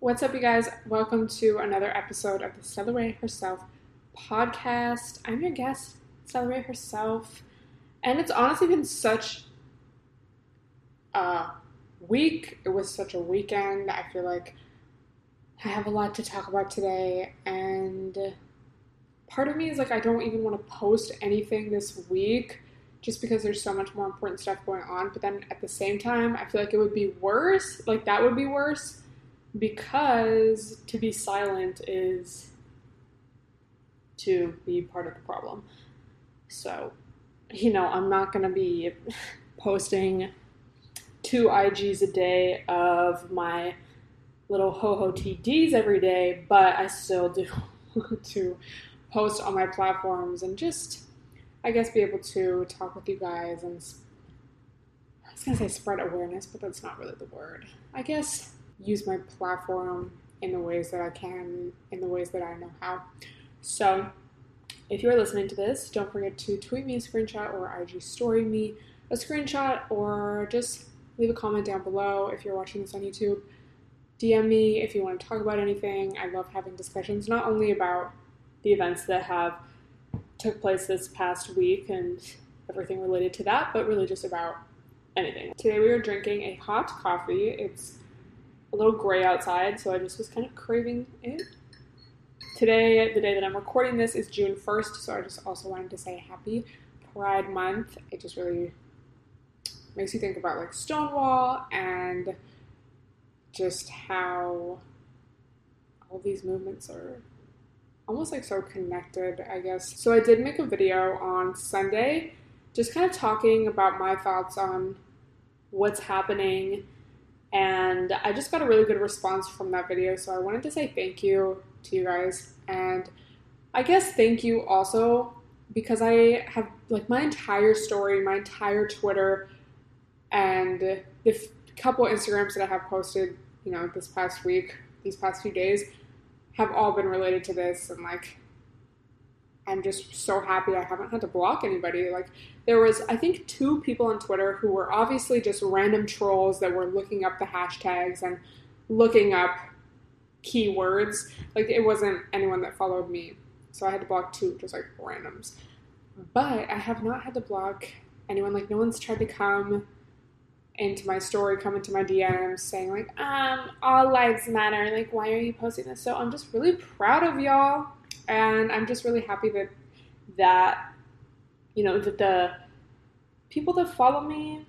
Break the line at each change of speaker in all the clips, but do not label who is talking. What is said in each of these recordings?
What's up, you guys? Welcome to another episode of the Rae Herself podcast. I'm your guest, Rae herself. And it's honestly been such a week. It was such a weekend. I feel like I have a lot to talk about today. And part of me is like, I don't even want to post anything this week just because there's so much more important stuff going on. But then at the same time, I feel like it would be worse. Like, that would be worse because to be silent is to be part of the problem. So, you know, I'm not going to be posting two IGs a day of my little OOTDs every day, but I still do to post on my platforms and just, I guess, be able to talk with you guys and I was going to say spread awareness, but that's not really the word. I guess use my platform in the ways that I can, in the ways that I know how. So, if you're listening to this, don't forget to tweet me a screenshot or IG story me a screenshot or just leave a comment down below if you're watching this on YouTube. DM me if you want to talk about anything. I love having discussions not only about the events that have took place this past week and everything related to that, but really just about anything. Today we are drinking a hot coffee. It's a little gray outside, so I just was kind of craving it. Today, the day that I'm recording this, is June 1st, so I just also wanted to say happy Pride Month. It just really makes you think about like Stonewall and just how all these movements are almost like so connected, I guess. So I did make a video on Sunday just kind of talking about my thoughts on what's happening and I just got a really good response from that video. So I wanted to say thank you to you guys. And I guess thank you also because I have like my entire story, my entire Twitter, and the f- couple Instagrams that I have posted, you know, this past week, these past few days, have all been related to this. And like, I'm just so happy I haven't had to block anybody. Like there was I think two people on Twitter who were obviously just random trolls that were looking up the hashtags and looking up keywords. Like it wasn't anyone that followed me. So I had to block two just like randoms. But I have not had to block anyone like no one's tried to come into my story, come into my DMs saying like, um, all lives matter. Like, why are you posting this? So I'm just really proud of y'all and I'm just really happy that that you know that the people that follow me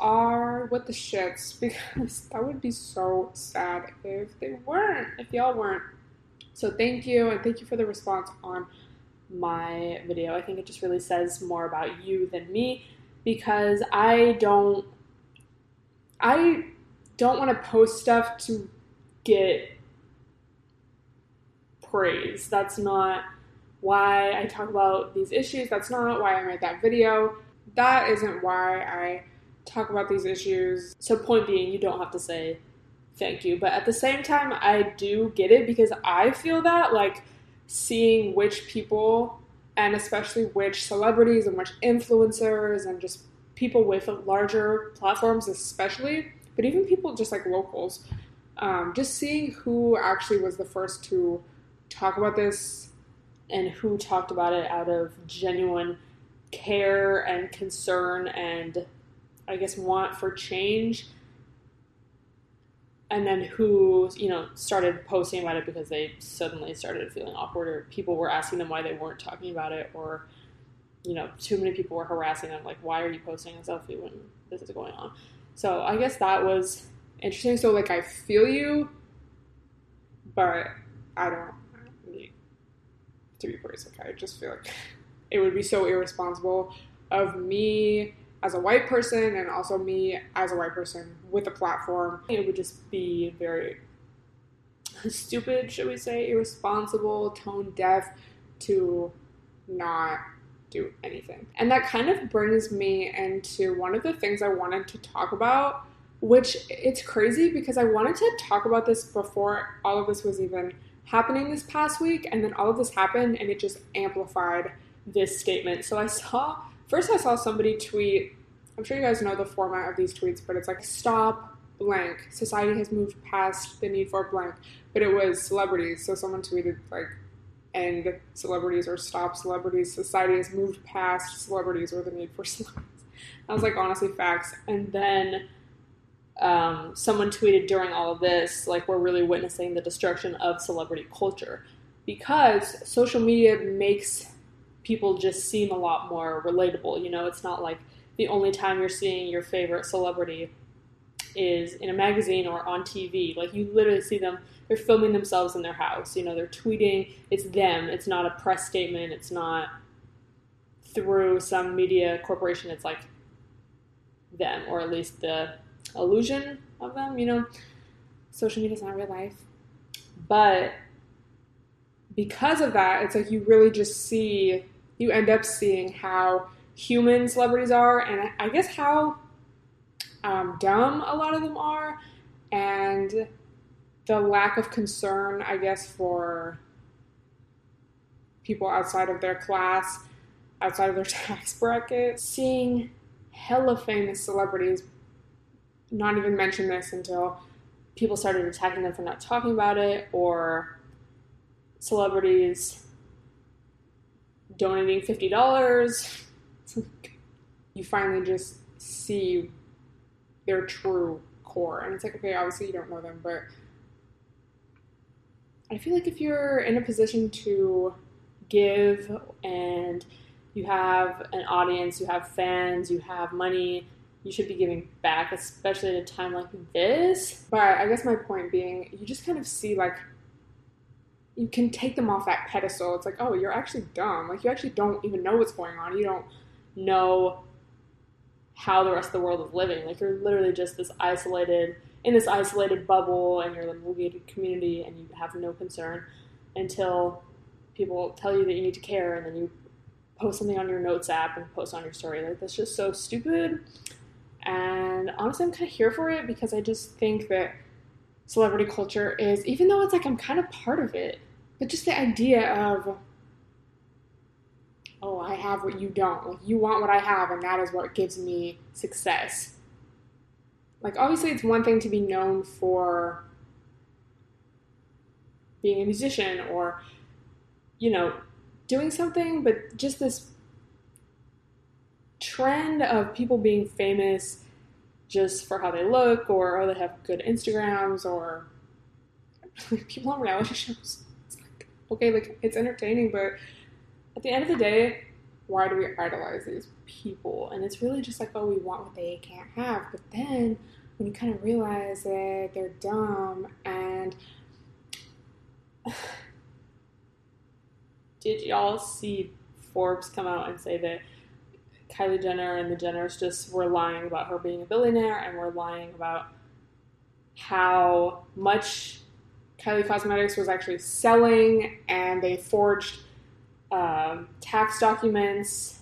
are with the shits because that would be so sad if they weren't, if y'all weren't. So thank you and thank you for the response on my video. I think it just really says more about you than me because I don't I don't want to post stuff to get praise. That's not why I talk about these issues. That's not why I made that video. That isn't why I talk about these issues. So, point being, you don't have to say thank you. But at the same time, I do get it because I feel that, like, seeing which people and especially which celebrities and which influencers and just people with larger platforms, especially, but even people just like locals, um, just seeing who actually was the first to talk about this and who talked about it out of genuine care and concern and I guess want for change. And then who you know started posting about it because they suddenly started feeling awkward or people were asking them why they weren't talking about it or you know too many people were harassing them like why are you posting a selfie when this is going on? So i guess that was interesting. So like i feel you but i don't to be praised. I just feel like it would be so irresponsible of me as a white person and also me as a white person with a platform. It would just be very
stupid, should we say, irresponsible, tone deaf to not do anything. And that kind of brings me into one of the things I wanted to talk about, which it's crazy because I wanted to talk about this before all of this was even happening this past week, and then all of this happened and it just amplified this statement. So I saw, first, I saw somebody tweet, I'm sure you guys know the format of these tweets, but it's like, stop blank. Society has moved past the need for blank. But it was celebrities. So someone tweeted, like, end celebrities or stop celebrities. Society has moved past celebrities or the need for celebrities. I was like, honestly, facts. And then um, someone tweeted during all of this, like, we're really witnessing the destruction of celebrity culture because social media makes people just seem a lot more relatable. You know, it's not like the only time you're seeing your favorite celebrity is in a magazine or on TV. Like, you literally see them they're filming themselves in their house. You know, they're tweeting. It's them. It's not a press statement. It's not through some media corporation. It's like them, or at least the illusion of them. You know, social media is not real life, but because of that, it's like you really just see. You end up seeing how human celebrities are, and I guess how um, dumb a lot of them are, and the lack of concern, I guess, for people outside of their class, outside of their tax bracket, seeing hella famous celebrities not even mention this until people started attacking them for not talking about it, or celebrities donating fifty dollars. you finally just see their true core, and it's like, okay, obviously you don't know them, but I feel like if you're in a position to give and you have an audience, you have fans, you have money, you should be giving back, especially at a time like this. But I guess my point being, you just kind of see like you can take them off that pedestal. It's like, oh, you're actually dumb. Like you actually don't even know what's going on. You don't know how the rest of the world is living. Like you're literally just this isolated in this isolated bubble and you're in a gated community and you have no concern until people tell you that you need to care and then you post something on your notes app and post on your story. Like that's just so stupid. And honestly, I'm kind of here for it because I just think that celebrity culture is, even though it's like I'm kind of part of it, but just the idea of, oh, I have what you don't. Like you want what I have, and that is what gives me success like obviously it's one thing to be known for being a musician or you know doing something but just this trend of people being famous just for how they look or oh they have good instagrams or people on reality shows like, okay like it's entertaining but at the end of the day why do we idolize these people? And it's really just like, oh, we want what they can't have. But then when you kind of realize that they're dumb and did y'all see Forbes come out and say that Kylie Jenner and the Jenners just were lying about her being a billionaire and were lying about how much Kylie Cosmetics was actually selling and they forged um, tax documents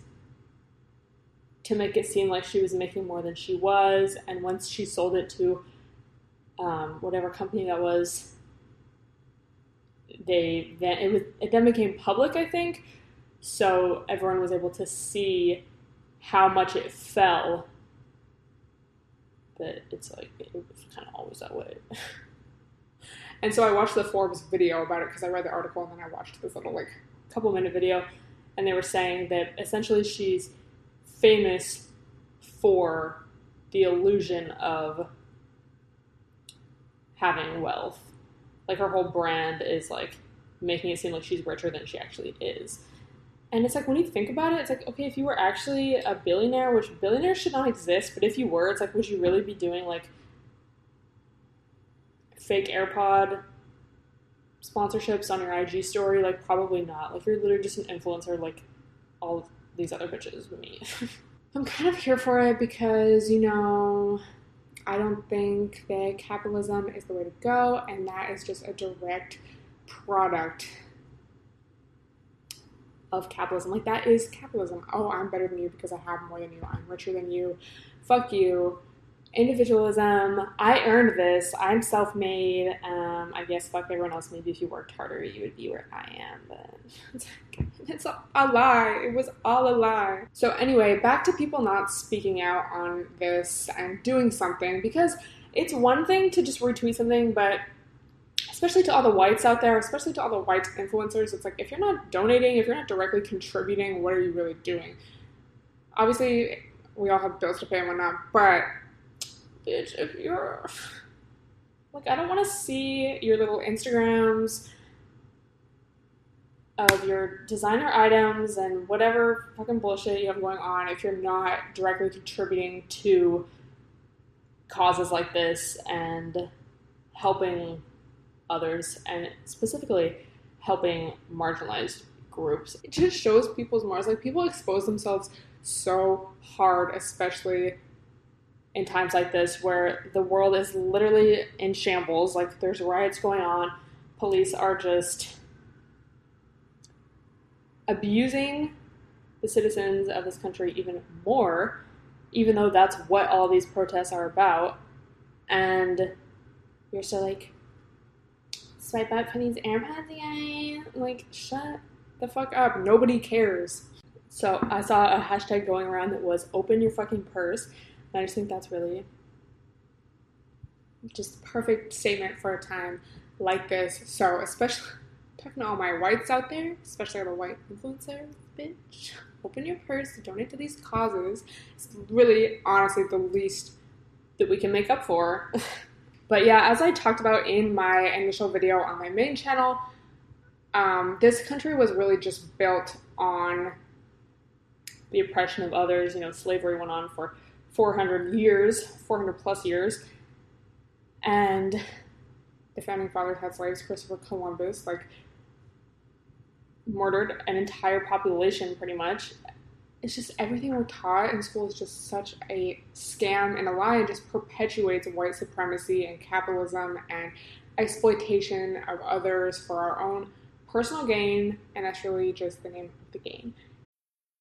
to make it seem like she was making more than she was. And once she sold it to um, whatever company that was, they then it was it then became public, I think. So everyone was able to see how much it fell. But it's like it was kind of always that way. and so I watched the Forbes video about it because I read the article and then I watched this little like couple minute video, and they were saying that essentially she's famous for the illusion of having wealth. Like her whole brand is like making it seem like she's richer than she actually is. And it's like when you think about it, it's like, okay, if you were actually a billionaire, which billionaires should not exist, but if you were, it's like, would you really be doing like fake AirPod sponsorships on your IG story? Like, probably not. Like, you're literally just an influencer like all of these other bitches, with me. I'm kind of here for it because, you know,
I don't think that capitalism is the way to go, and that is just a direct product of capitalism. Like, that is capitalism. Oh, I'm better than you because I have more than you. I'm richer than you. Fuck you individualism. I earned this. I'm self made. Um, I guess fuck everyone else. Maybe if you worked harder, you would be where I am. But it's, a lie. It was all a lie. So, anyway, back to people not speaking out on this and doing something because it's one thing to just retweet something, but especially to all the whites out there, especially to all the white influencers, it's like if you're not donating, if you're not directly contributing, what are you really doing? Obviously, we all have bills to pay and whatnot, but bitch, if you're like, I don't want to see your little Instagrams of your designer items and whatever fucking bullshit you have going on if you're not directly contributing to causes like this and helping others and specifically helping marginalized groups. It just shows people's morals. Like people expose themselves so hard, especially in times like this where the world is literally in shambles, like there's riots going on, police are just abusing the citizens of this country even more, even though that's what all these protests are about. And you're still like, swipe up for these AirPods again. Like, shut the fuck up. Nobody cares. So I saw a hashtag going around that was open your fucking purse. And I just think that's really just perfect statement for a time like this. So, especially talking to all my whites out there, especially the white influencers, bitch, open your purse, donate to these causes. It's really, honestly, the least that we can make up for. but yeah, as I talked about in my initial video on my main channel, um, this country was really just built on the oppression of others. You know, slavery went on for 400 years, 400 plus years. And the founding fathers had slaves. Christopher Columbus, like, murdered an entire population pretty much. It's just everything we're taught in school is just such a scam and a lie. It just perpetuates white supremacy and capitalism and exploitation of others for our own personal gain. And that's really just the name of the game.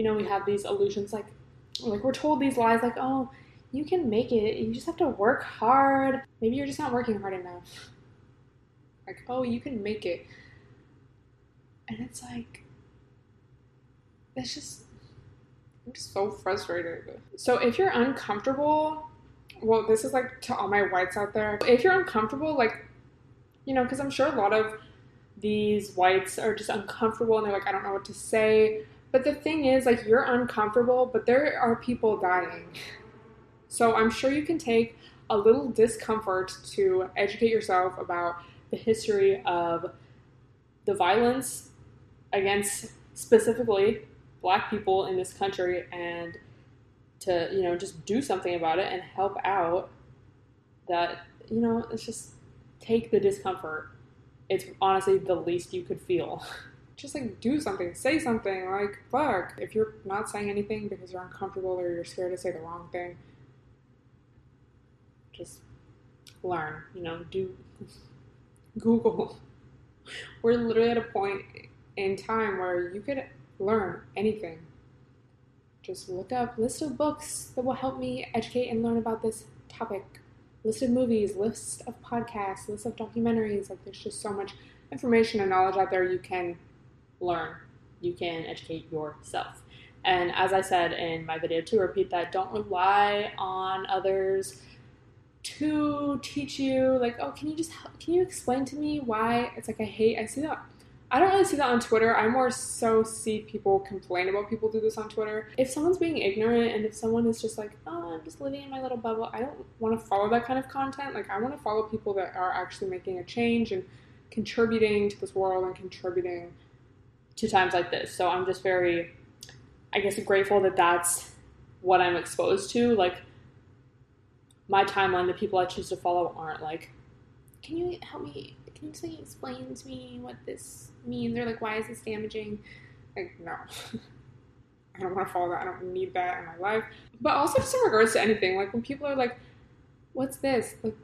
you know, we have these illusions like like we're told these lies like, oh, you can make it. You just have to work hard. Maybe you're just not working hard enough. Like, oh, you can make it. And it's like it's just I'm just so frustrated. So if you're uncomfortable, well, this is like to all my whites out there. If you're uncomfortable, like, you know, because I'm sure a lot of these whites are just uncomfortable and they're like, I don't know what to say. But the thing is, like, you're uncomfortable, but there are people dying. So I'm sure you can take a little discomfort to educate yourself about the history of the violence against specifically black people in this country and to, you know, just do something about it and help out that, you know, it's just take the discomfort. It's honestly the least you could feel. just like do something, say something. Like, fuck. If you're not saying anything because you're uncomfortable or you're scared to say the wrong thing, just learn. You know, do Google. We're literally at a point in time where you could learn anything. Just look up list of books that will help me educate and learn about this topic. List of movies, list of podcasts, list of documentaries. Like, there's just so much information and knowledge out there you can learn. You can educate yourself. And as I said in my video to repeat that, don't rely on others to teach you like, oh, can you just help, can you explain to me why? It's like I hate I see that I don't really see that on Twitter. I more so see people complain about people do this on Twitter. If someone's being ignorant and if someone is just like, oh, I'm just living in my little bubble, I don't want to follow that kind of content. Like, I want to follow people that are actually making a change and contributing to this world and contributing to times like this. So I'm just very, I guess, grateful that that's what I'm exposed to. Like, my timeline, the people I choose to follow aren't like, can you help me? Can you explain to me what this means? Or like, why is this damaging? Like, no. I don't want to follow that. I don't need that in my life. But also just in regards to anything, like when people are like, what's this? Like,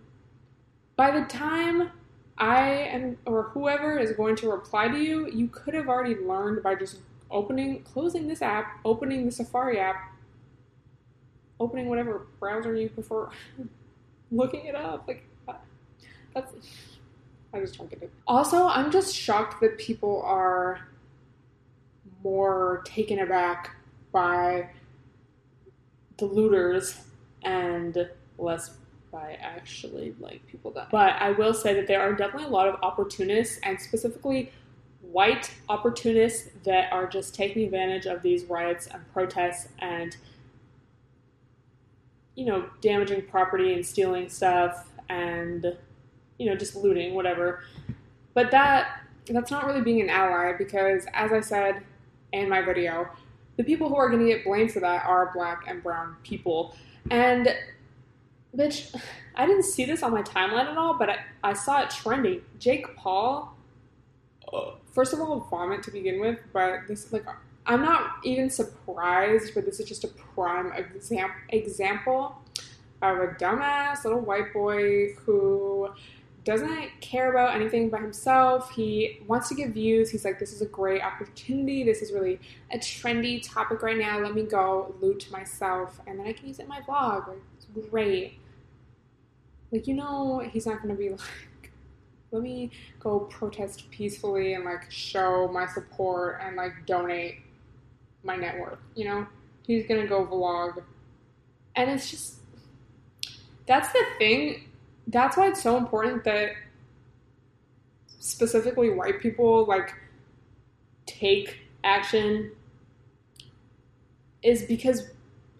by the time I am, or whoever is going to reply to you, you could have already learned by just opening, closing this app, opening the Safari app, opening whatever browser you prefer, looking it up. Like, uh, that's I just don't get it. Also, I'm just shocked that people are more taken aback by the looters and less by actually like people that. But I will say that there are definitely a lot of opportunists and specifically white opportunists that are just taking advantage of these riots and protests and you know damaging property and stealing stuff and you know, just looting, whatever. But that that's not really being an ally because, as I said in my video, the people who are going to get blamed for that are black and brown people. And, bitch, I didn't see this on my timeline at all, but I, I saw it trending. Jake Paul, oh. first of all, vomit to begin with, but this, like, I'm not even surprised, but this is just a prime exam- example of a dumbass little white boy who doesn't care about anything but himself. He wants to give views. He's like, this is a great opportunity. This is really a trendy topic right now. Let me go loot to myself, and then I can use it in my vlog. It's great. Like, you know, he's not going to be like, let me go protest peacefully and like show my support and like donate my net worth. You know, he's going to go vlog. And it's just, that's the thing that's why it's so important that specifically white people like take action is because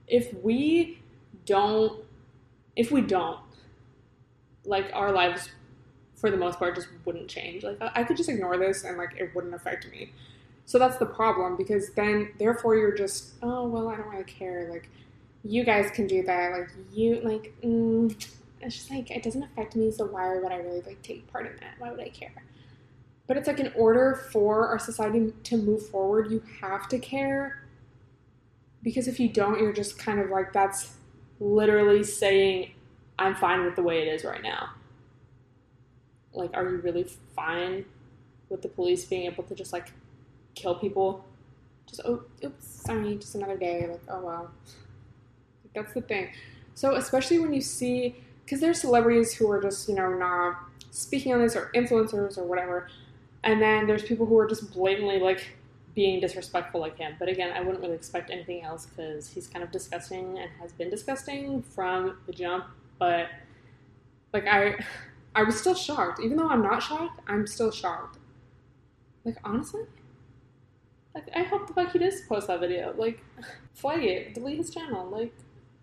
if we don't if we don't like our lives for the most part just wouldn't change. Like i could just ignore this and like it wouldn't affect me. So that's the problem because then therefore you're just oh well i don't really care. Like you guys can do that. Like you like mm, it's just like it doesn't affect me, so why would I really like take part in that? Why would I care? But it's like in order for our society to move forward, you have to care. Because if you don't, you're just kind of like that's literally saying I'm fine with the way it is right now. Like, are you really fine with the police being able to just like kill people? Just oh, oops, sorry, just another day. Like, oh well. That's the thing. So especially when you see because there's celebrities who are just you know not speaking on this or influencers or whatever, and then there's people who are just blatantly like being disrespectful like him. But again, I wouldn't really expect anything else because he's kind of disgusting and has been disgusting from the jump. But like I, I was still shocked, even though I'm not shocked. I'm still shocked. Like honestly, like I hope the fuck he does post that video. Like, flag it, delete his channel. Like,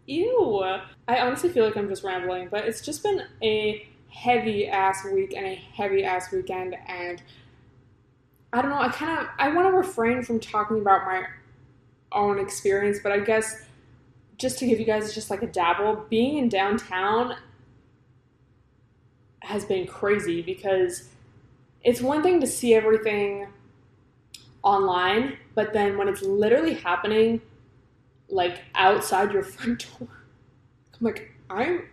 Ew. I honestly feel like I'm just rambling, but it's just been a heavy ass week and a heavy ass weekend and I don't know, I kind of I want to refrain from talking about my own experience, but I guess just to give you guys just like a dabble, being in downtown has been crazy because it's one thing to see everything online, but then when it's literally happening like outside your front door. I'm like, I'm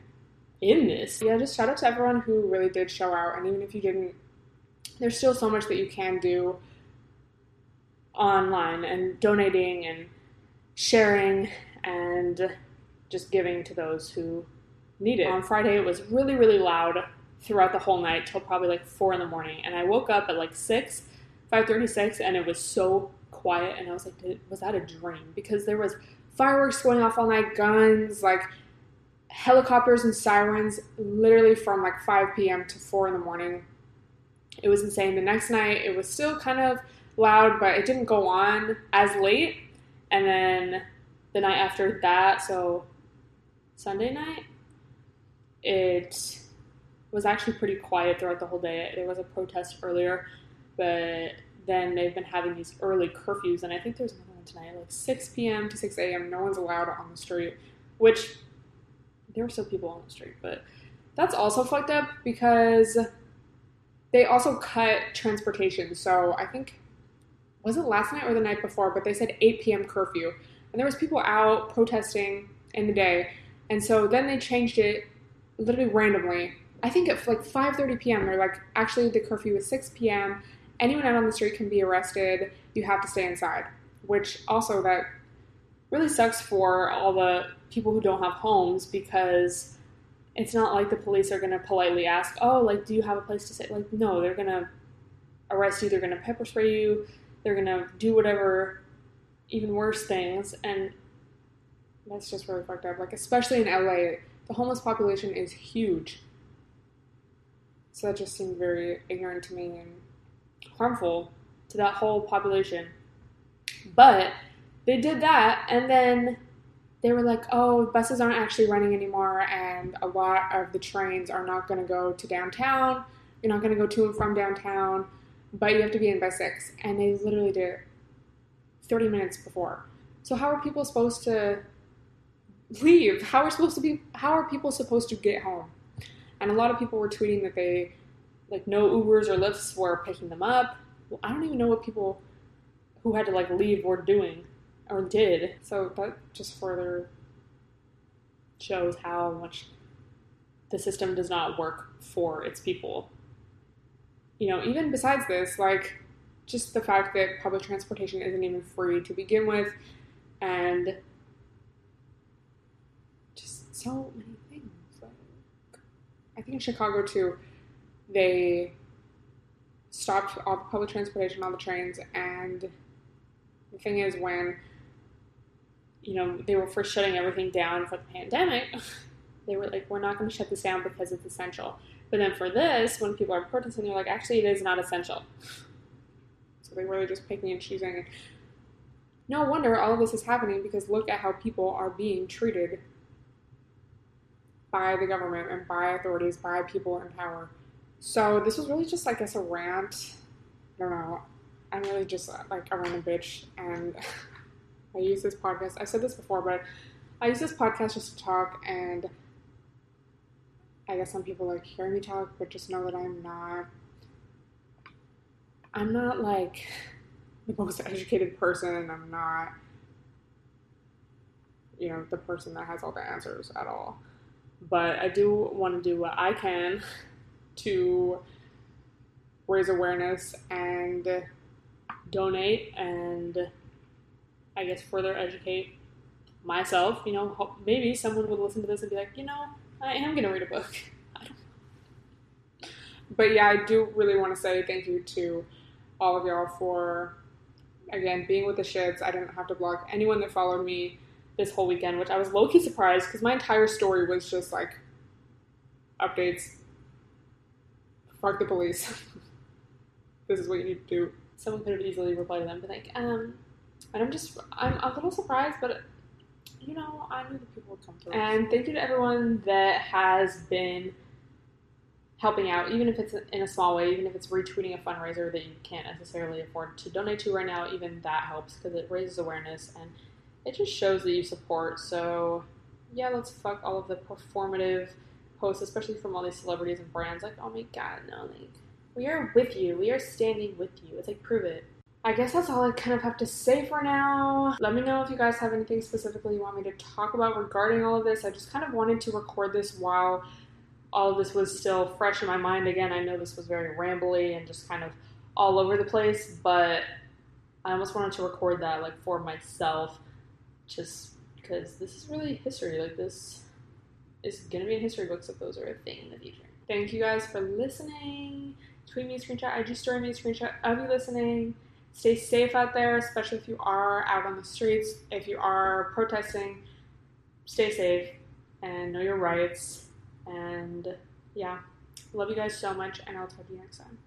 in this. Yeah, just shout out to everyone who really did show out. And even if you didn't, there's still so much that you can do online and donating and sharing and just giving to those who need it. On Friday, it was really, really loud throughout the whole night till probably like four in the morning. And I woke up at like six, 5:36, and it was so quiet. And I was like, was that a dream? Because there was fireworks going off all night, guns, like helicopters and sirens, literally from like 5 p.m. to 4 in the morning.
It was insane. The next night, it was still kind of loud, but it didn't go on as late. And then the night after that, so Sunday night, it was actually pretty quiet throughout the whole day. There was a protest earlier, but then they've been having these early curfews, and I think there's tonight, like 6 p.m. to 6 a.m. No one's allowed on the street, which there were still people on the street, but that's also fucked up because they also cut transportation. So I think was it last night or the night before, but they said 8 p.m. curfew, and there was people out protesting in the day, and so then they changed it literally randomly. I think at like 5:30 p.m. they're like, actually the curfew is 6 p.m. Anyone out on the street can be arrested. You have to stay inside. Which also that really sucks for all the people who don't have homes because it's not like the police are going to politely ask, "Oh, like do you have a place to stay?" Like no, they're going to arrest you, they're going to pepper spray you, they're going to do whatever even worse things and that's just really fucked up. Like especially in LA, the homeless population is huge. So that just seemed very ignorant to me and harmful to that whole population. But they did that, and then they were like, oh, buses aren't actually running anymore, and a lot of the trains are not going to go to downtown. You're not going to go to and from downtown, but you have to be in by six. And they literally did it 30 minutes before. So, how are people supposed to leave? How are supposed to be? How are people supposed to get home? And a lot of people were tweeting that they, like, no Ubers or Lyfts were picking them up. Well, I don't even know what people who had to like leave were doing or did. So that just further shows how much the system does not work for its people. You know, even besides this, like just the fact that public transportation isn't even free to begin with, and just so many things. Like, I think in Chicago too, they stopped all public transportation, all the trains, and the thing is when you know they were first shutting everything down for the pandemic, they were like, "We're not going to shut this down because it's essential." But then for this, when people are protesting, they're like, "Actually, it is not essential." So they really just picking and choosing. No wonder all of this is happening because look at how people are being treated by the government and by authorities, by people in power. So this was really just, I guess, a rant. I don't know. I'm really just uh, like a random bitch, and I use this podcast. I said this before, but I use this podcast just to talk, and I guess some people like hearing me talk, but just know that I'm not. I'm not like the most educated person, and I'm not, you know, the person that has all the answers at all. But I do want to do what I can to raise awareness and donate and I guess further educate myself. You know, maybe someone would listen to this and be like, you know, I am going to read a book. But yeah, I do really want to say thank you to all of y'all for, again, being with the shits. I didn't have to block anyone that followed me this whole weekend, which I was low key surprised because my entire story was just like updates. Fuck the police. this is what you need to do. Someone could have easily replied to them, but like, um, and I'm just, I'm a little surprised, but you know, I knew that people would come through. And thank you to everyone that has been helping out, even if it's in a small way, even if it's retweeting a fundraiser that you can't necessarily afford to donate to right now, even that helps because it raises awareness and it just shows that you support. So, yeah, let's fuck all of the performative posts, especially from all these celebrities and brands. Like, oh my god, no, like, we are with you. We are standing with you. It's like, prove it. I guess that's all I kind of have to say for now. Let me know if you guys have anything specifically you want me to talk about regarding all of this. I just kind of wanted to record this while all of this was still fresh in my mind. Again, I know this was very rambly and just kind of all over the place, but I almost wanted to record that like for myself just because this is really history. Like this is gonna be in history books if those are a thing in the future. Thank you guys for listening. Tweet me a screenshot, IG story me a screenshot of you listening. Stay safe out there, especially if you are out on the streets. If you are protesting, stay safe and know your rights. And yeah, love you guys so much, and I'll talk to you next time.